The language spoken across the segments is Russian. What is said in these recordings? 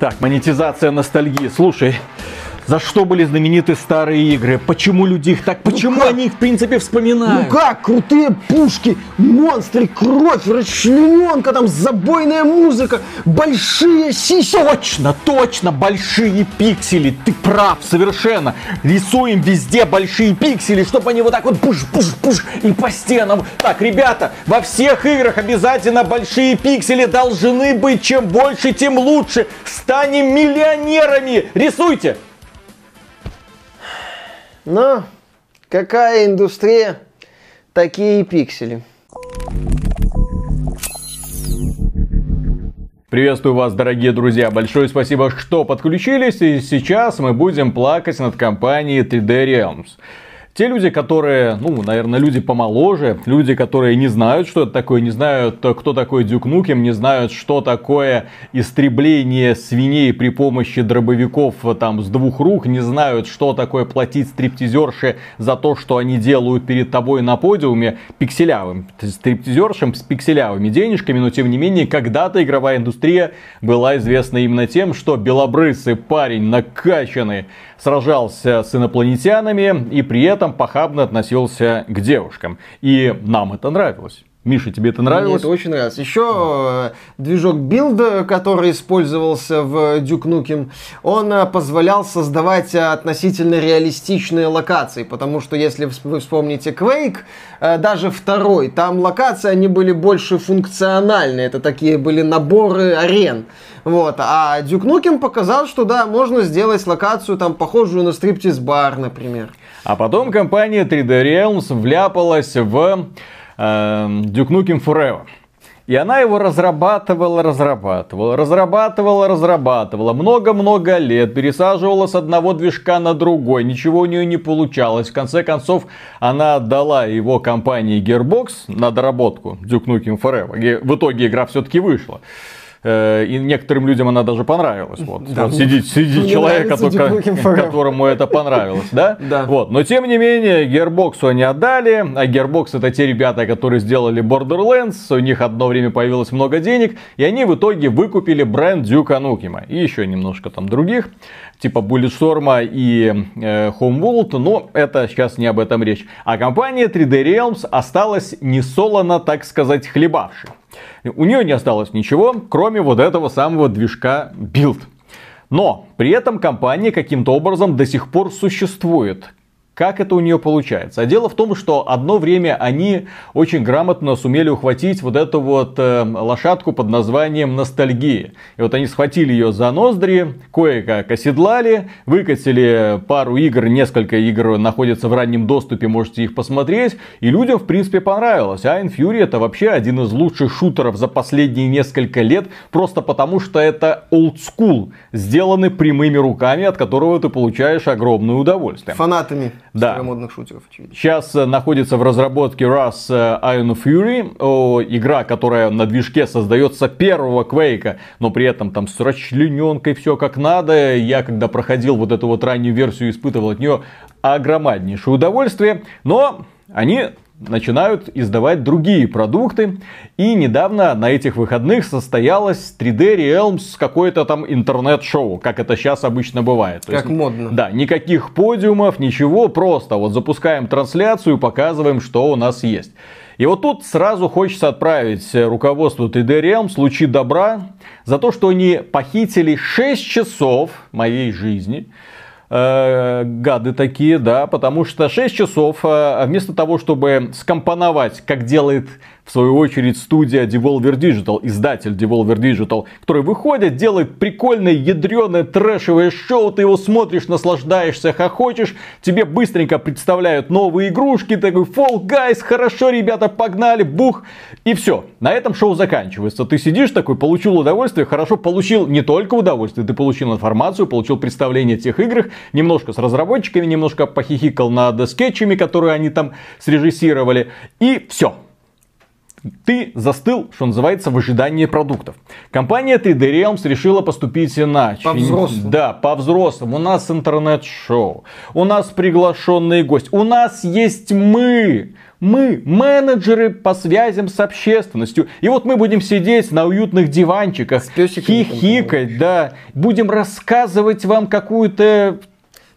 Так, монетизация ностальгии. Слушай, за что были знамениты старые игры? Почему люди их так... Почему как? они их, в принципе, вспоминают? Ну как, крутые пушки, монстры, кровь, расчлененка, там забойная музыка, большие сиси. Точно, точно, большие пиксели. Ты прав, совершенно. Рисуем везде большие пиксели, чтобы они вот так вот пуш-пуш-пуш и по стенам. Так, ребята, во всех играх обязательно большие пиксели должны быть. Чем больше, тем лучше. Станем миллионерами. Рисуйте. Но какая индустрия, такие и пиксели. Приветствую вас, дорогие друзья. Большое спасибо, что подключились. И сейчас мы будем плакать над компанией 3D Realms. Те люди, которые, ну, наверное, люди помоложе, люди, которые не знают, что это такое, не знают, кто такой Дюк Нукем, не знают, что такое истребление свиней при помощи дробовиков там с двух рук, не знают, что такое платить стриптизерше за то, что они делают перед тобой на подиуме пикселявым, стриптизершем с пикселявыми денежками, но тем не менее, когда-то игровая индустрия была известна именно тем, что белобрысый парень накачанный сражался с инопланетянами и при этом похабно относился к девушкам. И нам это нравилось. Миша, тебе это нравилось? Мне это очень нравилось. Еще э, движок Build, который использовался в Duke Nukem, он э, позволял создавать относительно реалистичные локации, потому что если вы вспомните Quake, э, даже второй, там локации, они были больше функциональные, это такие были наборы арен. Вот. А Duke Nukem показал, что да, можно сделать локацию там похожую на стриптиз-бар, например. А потом компания 3D Realms вляпалась в э, Duke Nukem Forever. И она его разрабатывала, разрабатывала, разрабатывала, разрабатывала. Много-много лет пересаживала с одного движка на другой. Ничего у нее не получалось. В конце концов, она отдала его компании Gearbox на доработку Duke Nukem Forever. В итоге игра все-таки вышла. Э, и некоторым людям она даже понравилась. Вот, да, вот сидит, сидит человек, который, которому это понравилось, да? Да. Вот. Но тем не менее, Gearbox они отдали, а Gearbox это те ребята, которые сделали Borderlands, у них одно время появилось много денег, и они в итоге выкупили бренд Duke Nukem и еще немножко там других, типа Bulletstorm и э, Homeworld, но это сейчас не об этом речь. А компания 3D Realms осталась не солоно, так сказать, хлебавшей. У нее не осталось ничего, кроме вот этого самого движка Build. Но при этом компания каким-то образом до сих пор существует. Как это у нее получается? А дело в том, что одно время они очень грамотно сумели ухватить вот эту вот э, лошадку под названием ностальгия. И вот они схватили ее за ноздри, кое-как оседлали, выкатили пару игр, несколько игр находятся в раннем доступе, можете их посмотреть. И людям в принципе понравилось. А Fury это вообще один из лучших шутеров за последние несколько лет, просто потому что это old school, сделаны прямыми руками, от которого ты получаешь огромное удовольствие. Фанатами да. модных шутеров, очевидно. Сейчас э, находится в разработке Rust э, Iron Fury, о, игра, которая на движке создается первого Квейка, но при этом там с расчлененкой все как надо. Я когда проходил вот эту вот раннюю версию, испытывал от нее огромнейшее удовольствие, но они начинают издавать другие продукты. И недавно на этих выходных состоялось 3D Realms какое-то там интернет-шоу, как это сейчас обычно бывает. То как есть, модно. Да, никаких подиумов, ничего, просто вот запускаем трансляцию, показываем, что у нас есть. И вот тут сразу хочется отправить руководству 3D Realms лучи добра за то, что они похитили 6 часов моей жизни э, гады такие, да, потому что 6 часов э, вместо того, чтобы скомпоновать, как делает в свою очередь студия Devolver Digital, издатель Devolver Digital, который выходит, делает прикольное, ядреное, трэшевое шоу, ты его смотришь, наслаждаешься, хохочешь, тебе быстренько представляют новые игрушки, такой Fall Guys, хорошо, ребята, погнали, бух, и все. На этом шоу заканчивается. Ты сидишь такой, получил удовольствие, хорошо, получил не только удовольствие, ты получил информацию, получил представление о тех играх, немножко с разработчиками, немножко похихикал над скетчами, которые они там срежиссировали, и все ты застыл, что называется, в ожидании продуктов. Компания 3D Realms решила поступить иначе. По-взрослому. Да, по-взрослому. У нас интернет-шоу, у нас приглашенный гость, у нас есть мы. Мы менеджеры по связям с общественностью. И вот мы будем сидеть на уютных диванчиках, хихикать, да. Будем рассказывать вам какую-то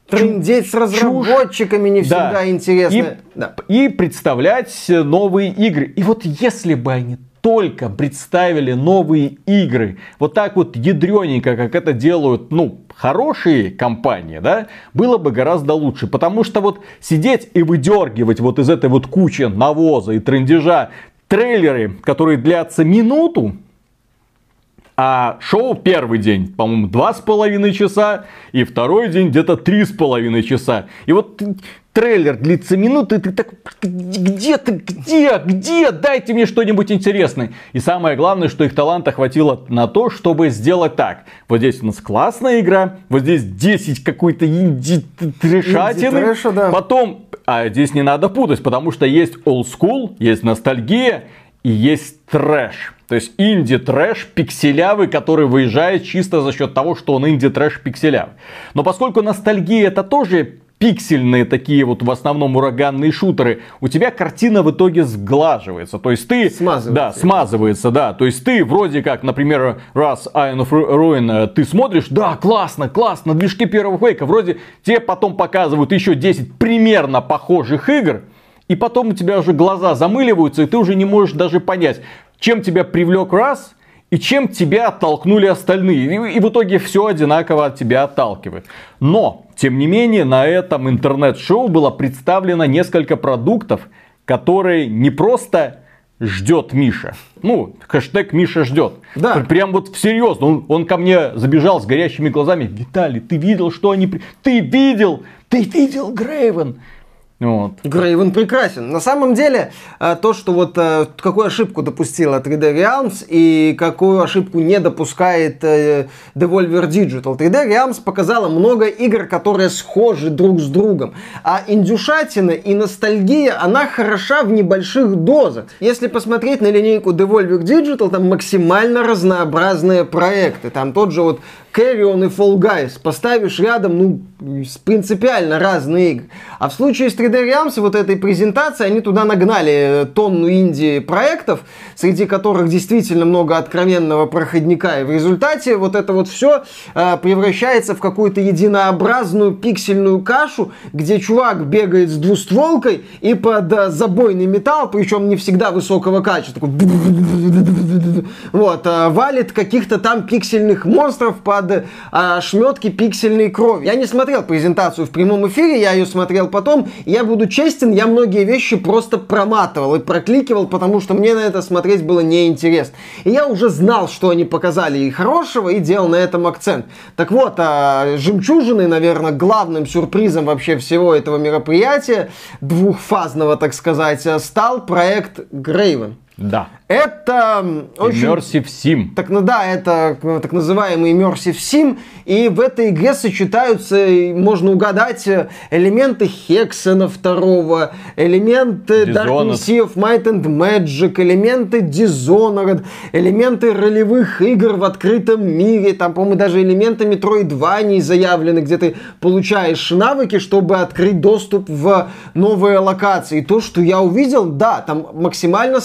Трындеть с разработчиками не всегда да. интересно. И, да. и представлять новые игры. И вот если бы они только представили новые игры, вот так вот ядрененько, как это делают, ну, хорошие компании, да, было бы гораздо лучше. Потому что вот сидеть и выдергивать вот из этой вот кучи навоза и трендежа трейлеры, которые длятся минуту, а шоу первый день, по-моему, два с половиной часа, и второй день где-то три с половиной часа. И вот трейлер длится минуту, и ты так, где ты, где, где, дайте мне что-нибудь интересное. И самое главное, что их таланта хватило на то, чтобы сделать так. Вот здесь у нас классная игра, вот здесь 10 какой-то инди-трешатины, да. потом, а здесь не надо путать, потому что есть old school, есть ностальгия, и есть трэш. То есть инди-трэш пикселявый, который выезжает чисто за счет того, что он инди-трэш пикселявый. Но поскольку ностальгия это тоже пиксельные такие вот в основном ураганные шутеры, у тебя картина в итоге сглаживается. То есть ты... Смазывается. Да, смазывается, да. То есть ты вроде как, например, раз Iron of Ruin ты смотришь, да, классно, классно, движки первого Quake, вроде тебе потом показывают еще 10 примерно похожих игр, и потом у тебя уже глаза замыливаются, и ты уже не можешь даже понять, чем тебя привлек раз, и чем тебя оттолкнули остальные. И, и в итоге все одинаково от тебя отталкивает. Но, тем не менее, на этом интернет-шоу было представлено несколько продуктов, которые не просто ждет Миша. Ну, хэштег Миша ждет. Да. Прям вот всерьез. Он, он ко мне забежал с горящими глазами. Виталий, ты видел, что они... Ты видел? Ты видел Грейвен? Вот. Грейвен прекрасен. На самом деле, э, то, что вот э, какую ошибку допустила 3D Realms и какую ошибку не допускает э, Devolver Digital. 3D Realms показала много игр, которые схожи друг с другом. А индюшатина и ностальгия, она хороша в небольших дозах. Если посмотреть на линейку Devolver Digital, там максимально разнообразные проекты. Там тот же вот Carrion и Fall Guys. Поставишь рядом, ну, принципиально разные игры. А в случае с 3D Realms вот этой презентации они туда нагнали тонну инди-проектов, среди которых действительно много откровенного проходника. И в результате вот это вот все э, превращается в какую-то единообразную пиксельную кашу, где чувак бегает с двустволкой и под э, забойный металл, причем не всегда высокого качества, такой вот, э, валит каких-то там пиксельных монстров под под а, шметки пиксельной крови. Я не смотрел презентацию в прямом эфире, я ее смотрел потом. Я буду честен, я многие вещи просто проматывал и прокликивал, потому что мне на это смотреть было неинтересно. И я уже знал, что они показали и хорошего, и делал на этом акцент. Так вот, а, жемчужиной, наверное, главным сюрпризом вообще всего этого мероприятия, двухфазного, так сказать, стал проект Грейвен. Да. Это очень... Immersive Sim. Так, ну да, это так называемый Immersive Sim. И в этой игре сочетаются, можно угадать, элементы Хексена второго, элементы Dishonored. Dark Sea of Might and Magic, элементы Dishonored, элементы ролевых игр в открытом мире. Там, по-моему, даже элементы Metroidvania заявлены, где ты получаешь навыки, чтобы открыть доступ в новые локации. И то, что я увидел, да, там максимально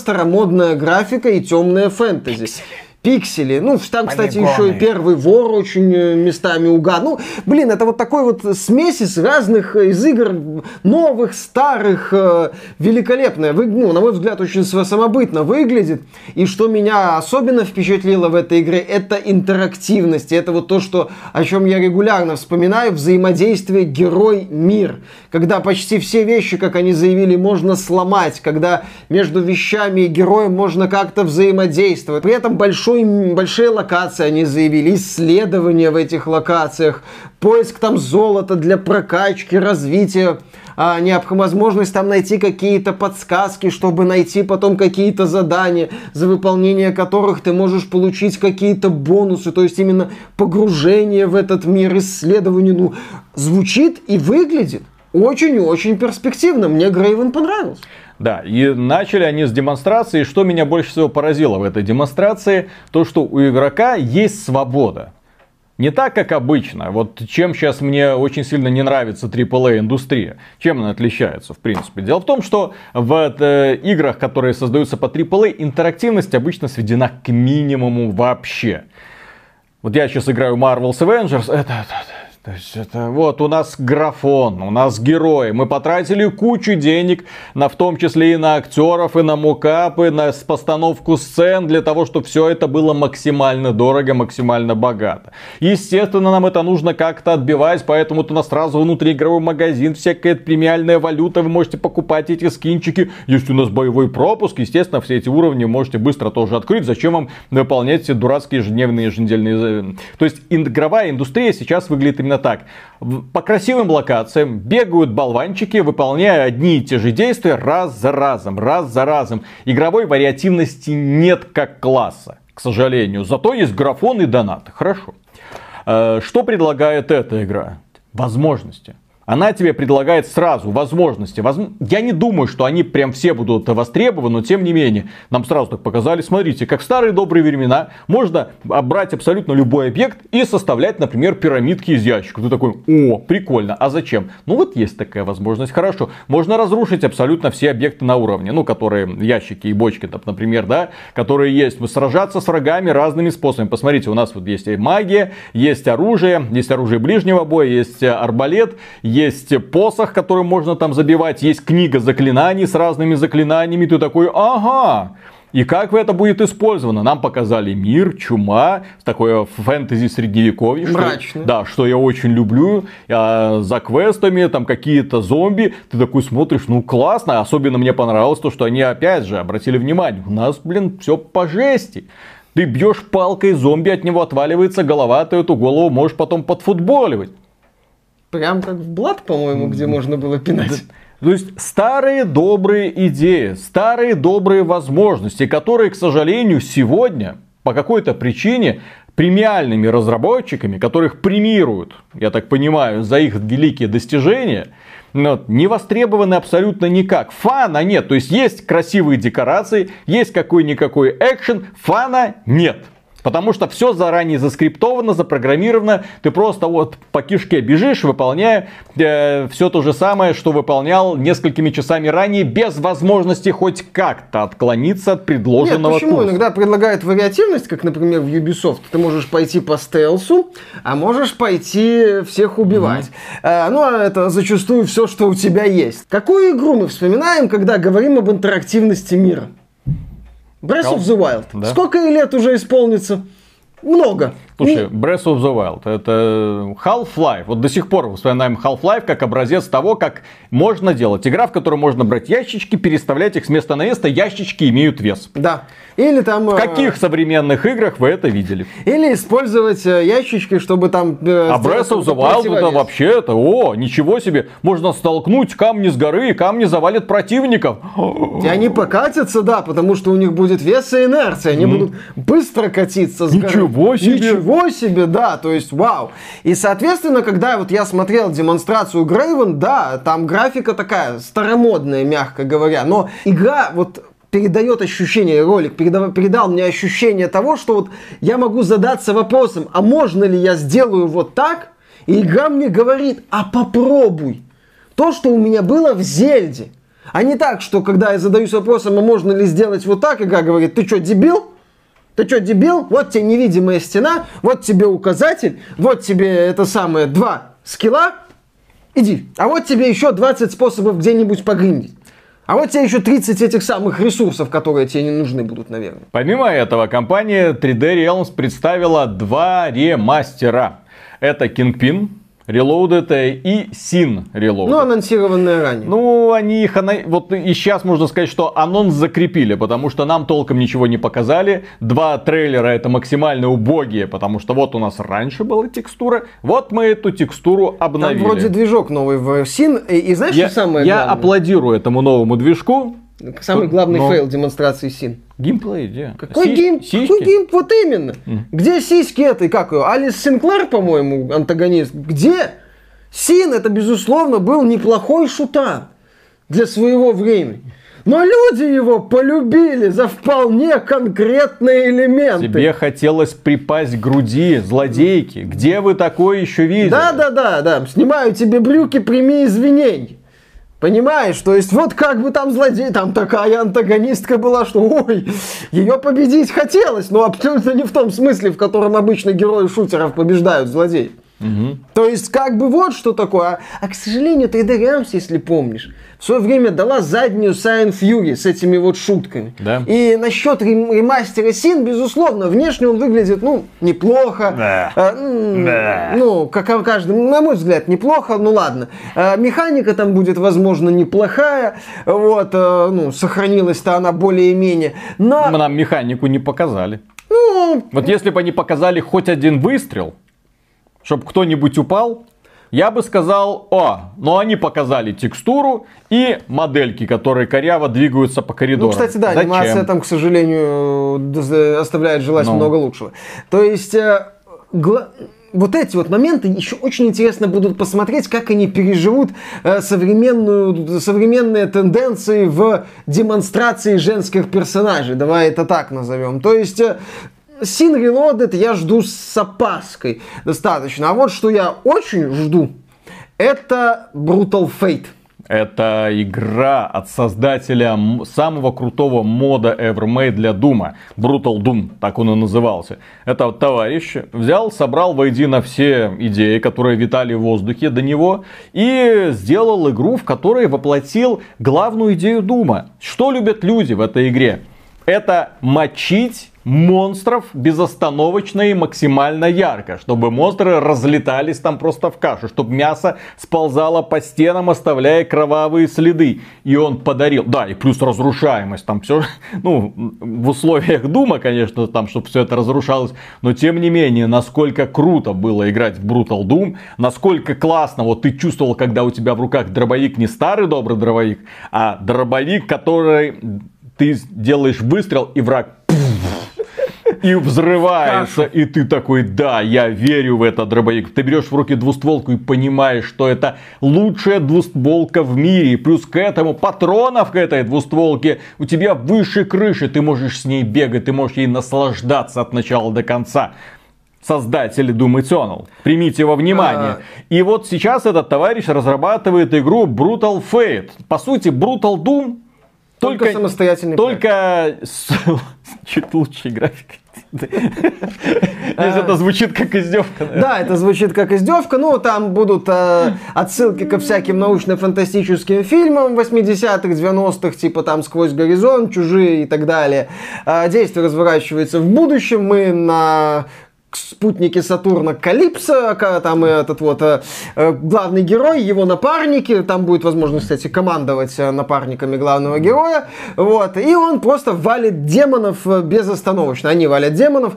старомодная графика и темная фэнтези. Пиксели пиксели. Ну, там, кстати, Полигоны. еще и первый вор очень э, местами угад. Ну, блин, это вот такой вот смесь из разных, э, из игр новых, старых, э, великолепная. Вы, ну, на мой взгляд, очень самобытно выглядит. И что меня особенно впечатлило в этой игре, это интерактивность. И это вот то, что, о чем я регулярно вспоминаю, взаимодействие герой-мир. Когда почти все вещи, как они заявили, можно сломать. Когда между вещами и героем можно как-то взаимодействовать. При этом большой большой, большие локации они заявили, исследования в этих локациях, поиск там золота для прокачки, развития, а, необходимость, возможность там найти какие-то подсказки, чтобы найти потом какие-то задания, за выполнение которых ты можешь получить какие-то бонусы, то есть именно погружение в этот мир, исследование, ну, звучит и выглядит очень-очень перспективно. Мне Грейвен понравился. Да, и начали они с демонстрации. Что меня больше всего поразило в этой демонстрации, то что у игрока есть свобода. Не так, как обычно. Вот чем сейчас мне очень сильно не нравится AAA индустрия. Чем она отличается, в принципе? Дело в том, что в э, играх, которые создаются по AAA, интерактивность обычно сведена к минимуму вообще. Вот я сейчас играю Marvel's Avengers, это, это, то есть это вот у нас графон, у нас герои. Мы потратили кучу денег, на, в том числе и на актеров, и на мукапы, на постановку сцен, для того, чтобы все это было максимально дорого, максимально богато. Естественно, нам это нужно как-то отбивать, поэтому у нас сразу внутриигровой магазин, всякая премиальная валюта, вы можете покупать эти скинчики. Есть у нас боевой пропуск, естественно, все эти уровни можете быстро тоже открыть. Зачем вам выполнять все дурацкие ежедневные, еженедельные... То есть игровая индустрия сейчас выглядит именно так. По красивым локациям бегают болванчики, выполняя одни и те же действия раз за разом, раз за разом. Игровой вариативности нет как класса, к сожалению. Зато есть графон и донаты. Хорошо. Э, что предлагает эта игра? Возможности она тебе предлагает сразу возможности. Я не думаю, что они прям все будут востребованы, но тем не менее, нам сразу так показали, смотрите, как в старые добрые времена можно брать абсолютно любой объект и составлять, например, пирамидки из ящиков. Ты такой, о, прикольно, а зачем? Ну вот есть такая возможность, хорошо. Можно разрушить абсолютно все объекты на уровне, ну, которые ящики и бочки, там, например, да, которые есть. Сражаться с врагами разными способами. Посмотрите, у нас вот есть магия, есть оружие, есть оружие ближнего боя, есть арбалет, есть посох, который можно там забивать, есть книга заклинаний с разными заклинаниями. Ты такой, ага, и как это будет использовано? Нам показали мир, чума, такое фэнтези средневековье. Мрачно. Что, да, что я очень люблю. А, за квестами, там какие-то зомби. Ты такой смотришь, ну классно. Особенно мне понравилось то, что они опять же обратили внимание. У нас, блин, все по жести. Ты бьешь палкой зомби, от него отваливается голова, ты эту голову можешь потом подфутболивать. Прям как в Блад, по-моему, где можно было пинать. То есть старые добрые идеи, старые добрые возможности, которые, к сожалению, сегодня по какой-то причине премиальными разработчиками, которых премируют, я так понимаю, за их великие достижения, но не востребованы абсолютно никак. Фана нет. То есть есть красивые декорации, есть какой-никакой экшен, фана нет. Потому что все заранее заскриптовано, запрограммировано. Ты просто вот по кишке бежишь, выполняя э, все то же самое, что выполнял несколькими часами ранее, без возможности хоть как-то отклониться от предложенного Нет, почему? курса. Иногда предлагают вариативность, как, например, в Ubisoft. Ты можешь пойти по стелсу, а можешь пойти всех убивать. Mm-hmm. ну, а это зачастую все, что у тебя есть. Какую игру мы вспоминаем, когда говорим об интерактивности мира? Breath of the Wild. Да? Сколько лет уже исполнится? Много. Слушай, Breath of the Wild, это Half-Life. Вот до сих пор вспоминаем Half-Life как образец того, как можно делать. Игра, в которой можно брать ящички, переставлять их с места на место. Ящички имеют вес. Да. Или там... В э, каких современных играх вы это видели? Или использовать э, ящички, чтобы там... Э, а Breath of the Wild это вообще это, о, ничего себе. Можно столкнуть камни с горы, и камни завалят противников. И они покатятся, да, потому что у них будет вес и инерция. Они mm. будут быстро катиться с горы. Ничего себе. Ничего себе, да, то есть вау. И, соответственно, когда вот я смотрел демонстрацию Грейвен, да, там графика такая старомодная, мягко говоря, но игра вот передает ощущение, ролик передал, передал мне ощущение того, что вот я могу задаться вопросом, а можно ли я сделаю вот так? И игра мне говорит, а попробуй. То, что у меня было в Зельде. А не так, что когда я задаюсь вопросом, а можно ли сделать вот так, игра говорит, ты что, дебил? Ты что, дебил? Вот тебе невидимая стена, вот тебе указатель, вот тебе это самое два скилла, иди. А вот тебе еще 20 способов где-нибудь погриндить. А вот тебе еще 30 этих самых ресурсов, которые тебе не нужны будут, наверное. Помимо этого, компания 3D Realms представила два ремастера. Это Kingpin, Reloaded и Sin Reloaded. Ну, анонсированные ранее. Ну, они их... Вот и сейчас можно сказать, что анонс закрепили, потому что нам толком ничего не показали. Два трейлера это максимально убогие, потому что вот у нас раньше была текстура, вот мы эту текстуру обновили. Там вроде движок новый в Sin, и, и знаешь, я, что самое Я главное? аплодирую этому новому движку, Самый главный Но... фейл демонстрации Sin. Геймплей, где? Какой Си- гейм? Сиськи? Какой гейм? Вот именно. Mm. Где сиськи этой, как ее? Алексис Синклер, по-моему, антагонист. Где? Sin, это, безусловно, был неплохой шутан для своего времени. Но люди его полюбили за вполне конкретные элементы. Тебе хотелось припасть к груди злодейки. Где вы такое еще видели? Да, да, да, да. Снимаю тебе брюки, прими извинения. Понимаешь, то есть вот как бы там злодей, там такая антагонистка была, что ой, ее победить хотелось, но абсолютно не в том смысле, в котором обычно герои шутеров побеждают злодеев. Угу. То есть, как бы вот что такое. А, к сожалению, 3D Realms, если помнишь, в свое время дала заднюю с Ion Fury с этими вот шутками. Да. И насчет рем- ремастера Sin, безусловно, внешне он выглядит, ну, неплохо. Да. А, м- Да. Ну, как о каждом, на мой взгляд, неплохо, ну ладно. А, механика там будет, возможно, неплохая. Вот, а, ну, сохранилась-то она более-менее. Но, Нам механику не показали. ну, Вот если бы они показали хоть один выстрел, чтобы кто-нибудь упал, я бы сказал, о, но они показали текстуру и модельки, которые коряво двигаются по коридору. Ну, кстати, да, Зачем? анимация там, к сожалению, оставляет желать Ну. много лучшего. То есть, э, гла- вот эти вот моменты еще очень интересно будут посмотреть, как они переживут э, современную, современные тенденции в демонстрации женских персонажей. Давай это так назовем. То есть, Sin Reloaded я жду с опаской достаточно. А вот что я очень жду, это Brutal Fate. Это игра от создателя самого крутого мода ever made для Дума. Brutal Doom, так он и назывался. Это вот товарищ взял, собрал воедино все идеи, которые витали в воздухе до него, и сделал игру, в которой воплотил главную идею Дума. Что любят люди в этой игре? Это мочить монстров безостановочно и максимально ярко, чтобы монстры разлетались там просто в кашу, чтобы мясо сползало по стенам, оставляя кровавые следы. И он подарил, да, и плюс разрушаемость, там все, ну, в условиях Дума, конечно, там, чтобы все это разрушалось, но тем не менее, насколько круто было играть в Brutal Doom, насколько классно, вот ты чувствовал, когда у тебя в руках дробовик не старый добрый дробовик, а дробовик, который ты делаешь выстрел, и враг и взрывается, и ты такой, да, я верю в этот дробовик. Ты берешь в руки двустволку и понимаешь, что это лучшая двустволка в мире. И плюс к этому патронов к этой двустволке у тебя выше крыши. Ты можешь с ней бегать, ты можешь ей наслаждаться от начала до конца. Создатели Doom Eternal. Примите во внимание. А. И вот сейчас этот товарищ разрабатывает игру Brutal Fate. По сути, Brutal Doom Только самостоятельный Только с чуть лучшей графикой. Если это звучит как издевка. наверное. Да, это звучит как издевка. Ну, там будут э, отсылки ко всяким научно-фантастическим фильмам 80-х, 90-х, типа там «Сквозь горизонт», «Чужие» и так далее. Э, действие разворачивается в будущем. Мы на спутнике Сатурна Калипсо, ка- там этот вот э, э, главный герой, его напарники, там будет возможность, кстати, командовать э, напарниками главного героя, вот, и он просто валит демонов безостановочно, они валят демонов,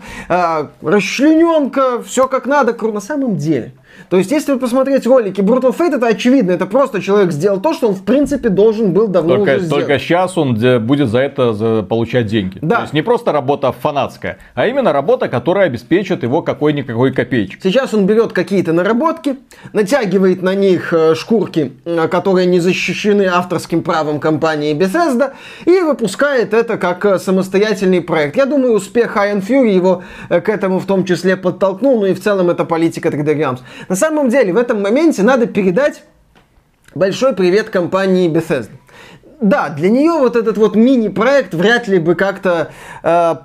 расчлененка, все как надо, на самом деле. То есть, если посмотреть ролики Brutal Fate, это очевидно, это просто человек сделал то, что он, в принципе, должен был давно Только, уже сделать. только сейчас он де- будет за это за- получать деньги. Да. То есть не просто работа фанатская, а именно работа, которая обеспечит его какой-никакой копеечек. Сейчас он берет какие-то наработки, натягивает на них э, шкурки, э, которые не защищены авторским правом компании Bethesda, и выпускает это как э, самостоятельный проект. Я думаю, успех Iron Fury его к этому в том числе подтолкнул, ну и в целом это политика 3D Realms. На самом деле, в этом моменте надо передать большой привет компании Bethesda. Да, для нее вот этот вот мини-проект вряд ли бы как-то э,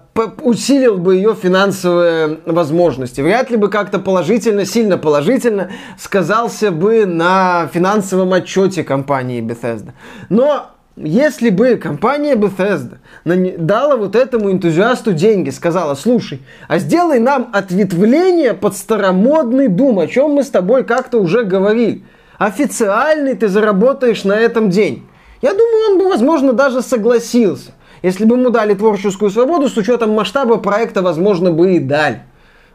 усилил бы ее финансовые возможности. Вряд ли бы как-то положительно, сильно положительно сказался бы на финансовом отчете компании Bethesda. Но если бы компания Bethesda дала вот этому энтузиасту деньги, сказала, слушай, а сделай нам ответвление под старомодный Doom, о чем мы с тобой как-то уже говорили. Официальный ты заработаешь на этом день. Я думаю, он бы, возможно, даже согласился. Если бы ему дали творческую свободу, с учетом масштаба проекта, возможно, бы и дали.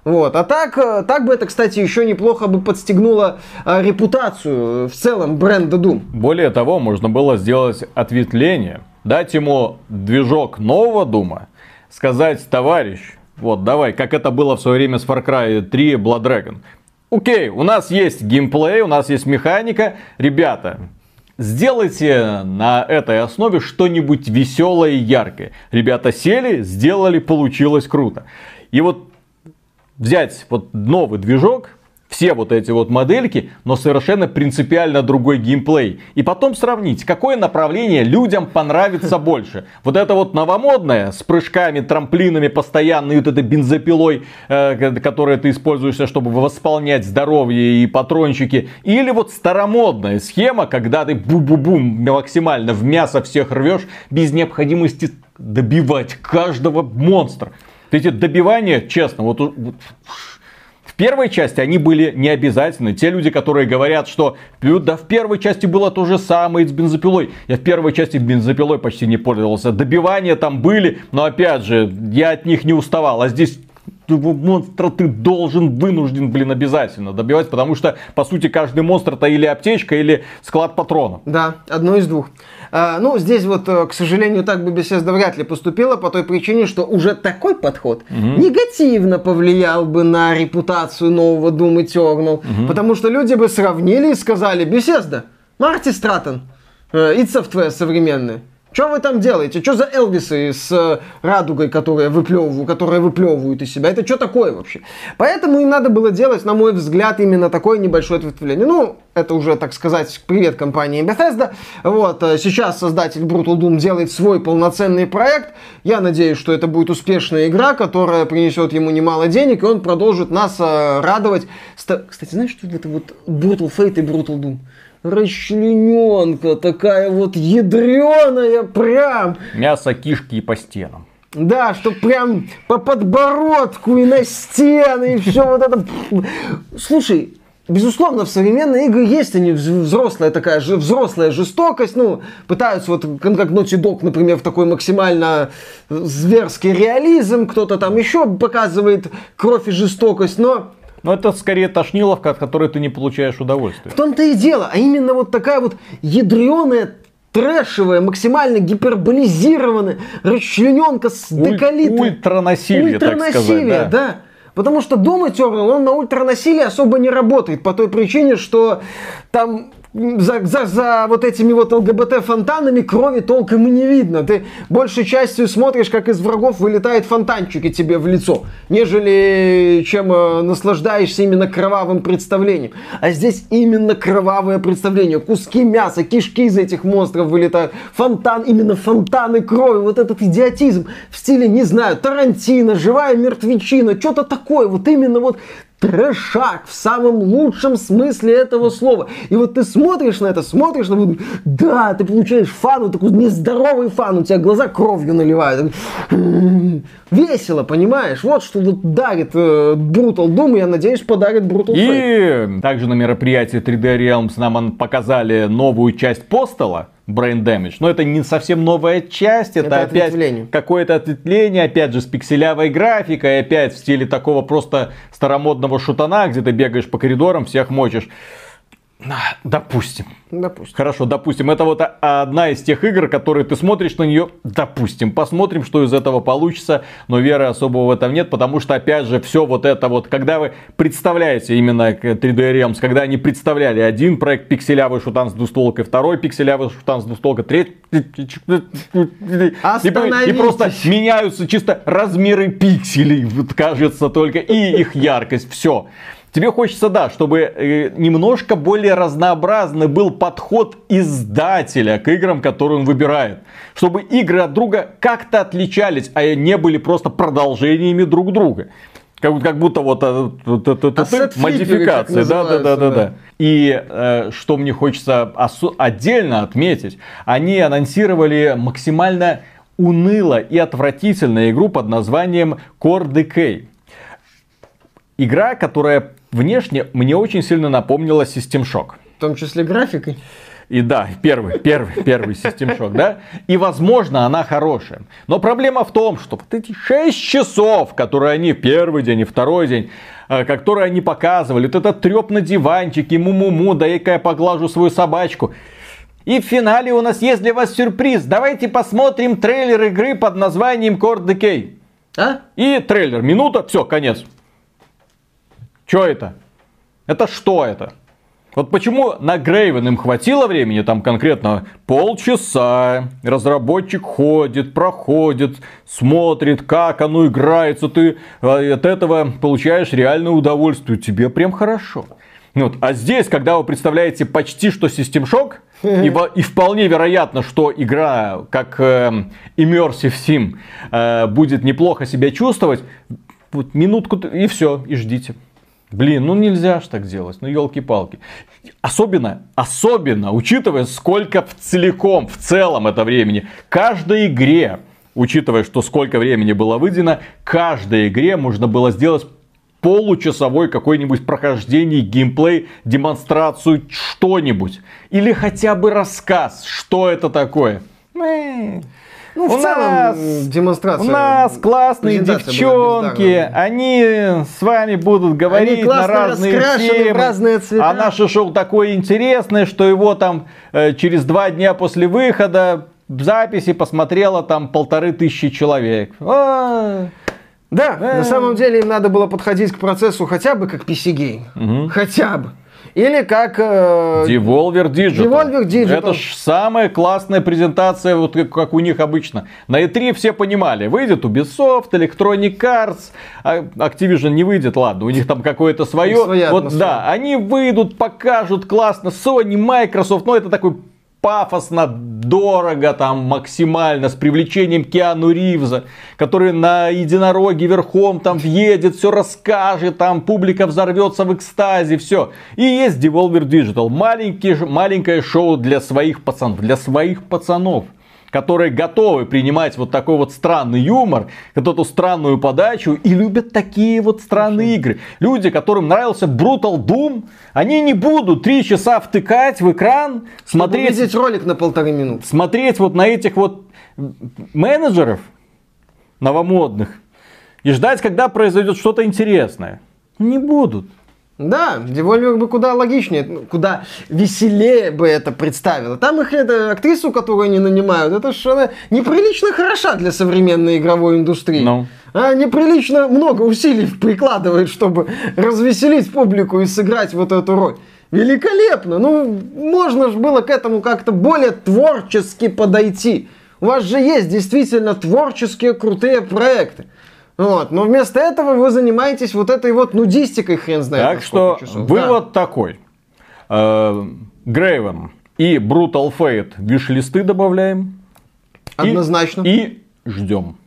Вот. А так, э, так бы это, кстати, еще неплохо бы подстегнуло э, репутацию э, в целом бренда Doom. Более того, можно было сделать ответвление, дать ему движок нового Дума, сказать, товарищ, вот давай, как это было в свое время с Far Cry 3 Blood Dragon. Окей, у нас есть геймплей, у нас есть механика. Ребята, сделайте на этой основе что-нибудь веселое и яркое. Ребята сели, сделали, получилось круто. И вот взять вот новый движок, все вот эти вот модельки, но совершенно принципиально другой геймплей. И потом сравнить, какое направление людям понравится больше. Вот это вот новомодное, с прыжками, трамплинами постоянно, и вот этой бензопилой, э, которую ты используешь, чтобы восполнять здоровье и патрончики. Или вот старомодная схема, когда ты бу-бу-бум максимально в мясо всех рвешь, без необходимости добивать каждого монстра. Эти добивания, честно, вот, в первой части они были не обязательны. Те люди, которые говорят, что да в первой части было то же самое с бензопилой. Я в первой части бензопилой почти не пользовался. Добивания там были, но опять же, я от них не уставал. А здесь монстра ты должен, вынужден, блин, обязательно добивать, потому что, по сути, каждый монстр это или аптечка, или склад патронов. Да, одно из двух. А, ну, здесь вот, э, к сожалению, так бы Bethesda вряд ли поступила по той причине, что уже такой подход угу. негативно повлиял бы на репутацию нового Doom Eternal, угу. потому что люди бы сравнили и сказали, Bethesda, Марти Стратон, э, id Software современный, что вы там делаете? Что за Элвисы с э, радугой, которые выплевывают, которые выплевывают из себя? Это что такое вообще? Поэтому им надо было делать, на мой взгляд, именно такое небольшое ответвление. Ну, это уже, так сказать, привет компании Bethesda. Вот, э, сейчас создатель Brutal Doom делает свой полноценный проект. Я надеюсь, что это будет успешная игра, которая принесет ему немало денег, и он продолжит нас э, радовать. Кстати, знаешь, что это вот Brutal Fate и Brutal Doom? Расчлененка, такая вот ядреная прям. Мясо, кишки и по стенам. Да, что прям по подбородку и на стены, и все вот это. Слушай, Безусловно, в современные игры есть они взрослая такая же взрослая жестокость, ну, пытаются вот как Naughty Dog, например, в такой максимально зверский реализм, кто-то там еще показывает кровь и жестокость, но но это скорее тошниловка, от которой ты не получаешь удовольствия. В том-то и дело. А именно вот такая вот ядреная трэшевая, максимально гиперболизированная расчлененка с деколитом. Ультранасилие, так сказать. Да. да. Потому что Doom Eternal, он на ультранасилие особо не работает. По той причине, что там за, за, за вот этими вот ЛГБТ-фонтанами крови толком и не видно. Ты большей частью смотришь, как из врагов вылетают фонтанчики тебе в лицо, нежели чем э, наслаждаешься именно кровавым представлением. А здесь именно кровавое представление. Куски мяса, кишки из этих монстров вылетают. Фонтан, именно фонтаны крови. Вот этот идиотизм в стиле, не знаю, Тарантино, живая мертвечина, что-то такое. Вот именно вот трешак в самом лучшем смысле этого слова. И вот ты смотришь на это, смотришь на это, да, ты получаешь фан, вот такой нездоровый фан, у тебя глаза кровью наливают. Весело, понимаешь? Вот что вот дарит э, Brutal Doom, я надеюсь, подарит Brutal Fate. И также на мероприятии 3D Realms нам показали новую часть Постала, Brain Damage. Но это не совсем новая часть, это, это опять какое-то ответвление, опять же, с пикселявой графикой, опять в стиле такого просто старомодного шутана, где ты бегаешь по коридорам, всех мочишь. Допустим. Допустим. Хорошо, допустим. Это вот одна из тех игр, которые ты смотришь на нее. Допустим. Посмотрим, что из этого получится. Но веры особого в этом нет, потому что, опять же, все вот это вот, когда вы представляете именно 3D Realms, когда они представляли один проект пикселявый шутан с двустволкой, второй пикселявый шутан с двустволкой, третий... И просто меняются чисто размеры пикселей, кажется только, и их яркость. Все. Тебе хочется, да, чтобы э, немножко более разнообразный был подход издателя к играм, которые он выбирает. Чтобы игры от друга как-то отличались, а не были просто продолжениями друг друга. Как, как будто вот а, модификация. Да, да, да, да, да. И э, что мне хочется отдельно отметить, они анонсировали максимально уныло и отвратительную игру под названием Core Decay. Игра, которая внешне мне очень сильно напомнила System Shock. В том числе графикой. И да, первый, первый, первый System Shock, да? И возможно она хорошая. Но проблема в том, что вот эти 6 часов, которые они первый день и второй день, э, которые они показывали, вот этот треп на диванчике, му-му-му, дай-ка я поглажу свою собачку. И в финале у нас есть для вас сюрприз. Давайте посмотрим трейлер игры под названием Core Decay. А? И трейлер, минута, все, конец. Что это? Это что это? Вот почему на Грейвен им хватило времени, там конкретно полчаса, разработчик ходит, проходит, смотрит, как оно играется, ты э, от этого получаешь реальное удовольствие, тебе прям хорошо. Вот. А здесь, когда вы представляете почти что System Shock, и, и вполне вероятно, что игра, как э, Immersive Sim, э, будет неплохо себя чувствовать, вот минутку и все, и ждите. Блин, ну нельзя ж так делать, ну елки-палки. Особенно, особенно, учитывая, сколько в целиком, в целом это времени, каждой игре, учитывая, что сколько времени было выделено, каждой игре можно было сделать получасовой какой-нибудь прохождение, геймплей, демонстрацию, что-нибудь. Или хотя бы рассказ, что это такое. Ну, в у целом, нас, демонстрация. У нас классные девчонки, они с вами будут говорить на разные темы. разные цвета. А наше шоу такое интересное, что его там э, через два дня после выхода в записи посмотрело там полторы тысячи человек. А, да, э. на самом деле им надо было подходить к процессу хотя бы как PC game. Угу. Хотя бы. Или как... Э, Devolver Digital. Devolver Digital. Это ж самая классная презентация, вот как у них обычно. На E3 все понимали, выйдет Ubisoft, Electronic Arts, а Activision не выйдет, ладно, у них там какое-то свое. Вот да, они выйдут, покажут классно. Sony, Microsoft, ну это такой пафосно, дорого, там максимально, с привлечением Киану Ривза, который на единороге верхом там въедет, все расскажет, там публика взорвется в экстазе, все. И есть Devolver Digital, маленький, маленькое шоу для своих пацанов, для своих пацанов которые готовы принимать вот такой вот странный юмор, вот эту странную подачу и любят такие вот странные игры. Люди, которым нравился Brutal Doom, они не будут три часа втыкать в экран, смотреть... видеть ролик на полторы минуты. Смотреть вот на этих вот менеджеров новомодных и ждать, когда произойдет что-то интересное. Не будут. Да, Devolver бы куда логичнее, ну, куда веселее бы это представило. Там их это актрису, которую они нанимают, это же она неприлично хороша для современной игровой индустрии. No. Ну. А неприлично много усилий прикладывает, чтобы развеселить публику и сыграть вот эту роль. Великолепно! Ну, можно же было к этому как-то более творчески подойти. У вас же есть действительно творческие крутые проекты. Вот. Но вместо этого вы занимаетесь вот этой вот нудистикой хрен знает. Так что часов. вывод да. такой. Грейвен и Brutal Fate виш-листы добавляем. Однозначно. И, и ждем.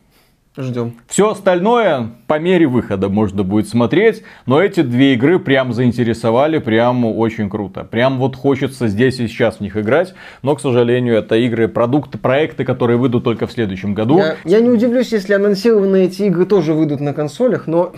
Ждем. Все остальное по мере выхода можно будет смотреть, но эти две игры прям заинтересовали, прям очень круто. Прям вот хочется здесь и сейчас в них играть, но, к сожалению, это игры, продукты, проекты, которые выйдут только в следующем году. Я, я не удивлюсь, если анонсированные эти игры тоже выйдут на консолях, но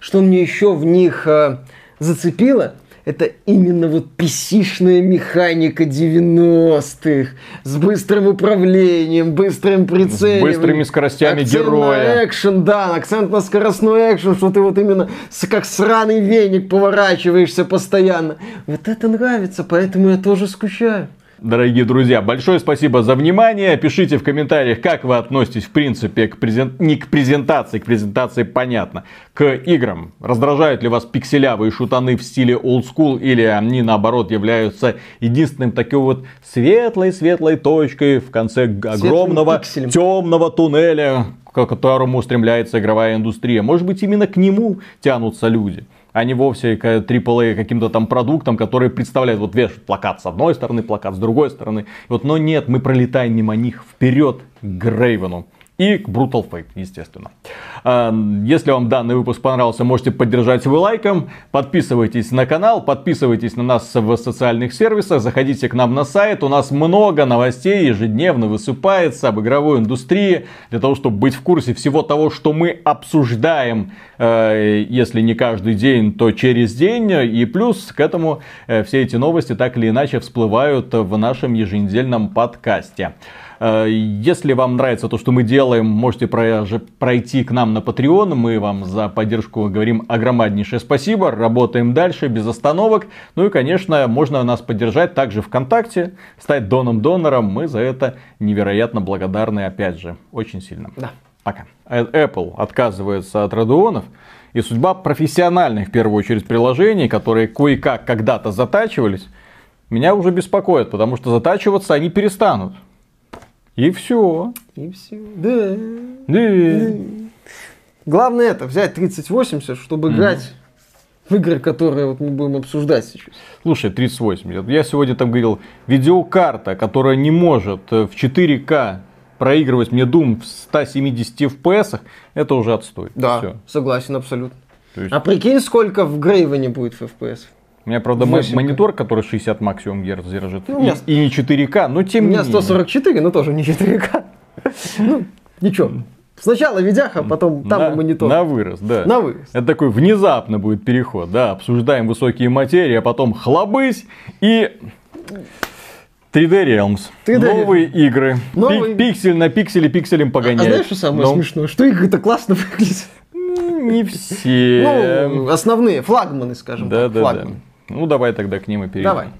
что мне еще в них э, зацепило – это именно вот pc механика 90-х с быстрым управлением, быстрым прицеливанием. С быстрыми скоростями акцент героя. на экшен, да, акцент на скоростной экшен, что ты вот именно как сраный веник поворачиваешься постоянно. Вот это нравится, поэтому я тоже скучаю. Дорогие друзья, большое спасибо за внимание. Пишите в комментариях, как вы относитесь, в принципе, к презент... не к презентации, к презентации понятно, к играм. Раздражают ли вас пикселявые шутаны в стиле old school или они, наоборот, являются единственным такой вот светлой-светлой точкой в конце огромного темного туннеля, к которому устремляется игровая индустрия. Может быть, именно к нему тянутся люди а не вовсе к AAA каким-то там продуктам, которые представляют, вот видишь, плакат с одной стороны, плакат с другой стороны. Вот, но нет, мы пролетаем мимо них вперед к Грейвену и к Brutal Fate, естественно. А, если вам данный выпуск понравился, можете поддержать его лайком. Подписывайтесь на канал, подписывайтесь на нас в социальных сервисах, заходите к нам на сайт. У нас много новостей ежедневно высыпается об игровой индустрии, для того, чтобы быть в курсе всего того, что мы обсуждаем, э, если не каждый день, то через день. И плюс к этому э, все эти новости так или иначе всплывают в нашем еженедельном подкасте. Э, если вам нравится то, что мы делаем, можете пройти к нам на Patreon. Мы вам за поддержку говорим огромнейшее спасибо. Работаем дальше без остановок. Ну и, конечно, можно нас поддержать также ВКонтакте, стать доном-донором. Мы за это невероятно благодарны, опять же, очень сильно. Да. Пока. Apple отказывается от радионов И судьба профессиональных, в первую очередь, приложений, которые кое-как когда-то затачивались, меня уже беспокоит, потому что затачиваться они перестанут. И все. И все. Да. Да. Главное это, взять 3080, чтобы играть в игры, которые вот мы будем обсуждать сейчас. Слушай, 3080. Я сегодня там говорил, видеокарта, которая не может э, в 4К проигрывать мне Doom в 170 FPS, это уже отстой. Да, Всё. согласен абсолютно. То есть А прикинь, сколько в Грейвене будет в FPS. У меня, правда, мо- 8К. монитор, который 60 максимум герц держит. Ну, у меня и, и не 4К, но тем У не меня менее. 144, но тоже не 4К. Ну, ничего. Сначала видяха, потом там на, и монитор. на вырос, да. На вырост. Это такой внезапно будет переход, да, обсуждаем высокие материи, а потом хлобысь и 3D Realms. 3D Новые игры. Новые. Пик- пиксель на пикселе пикселем А погоняют. знаешь, что самое Ну, смешное? Что игры-то классно выглядят. Не все. Ну, основные, флагманы, скажем да, так. да, да. Ну, давай тогда к ним и перейдем. Давай.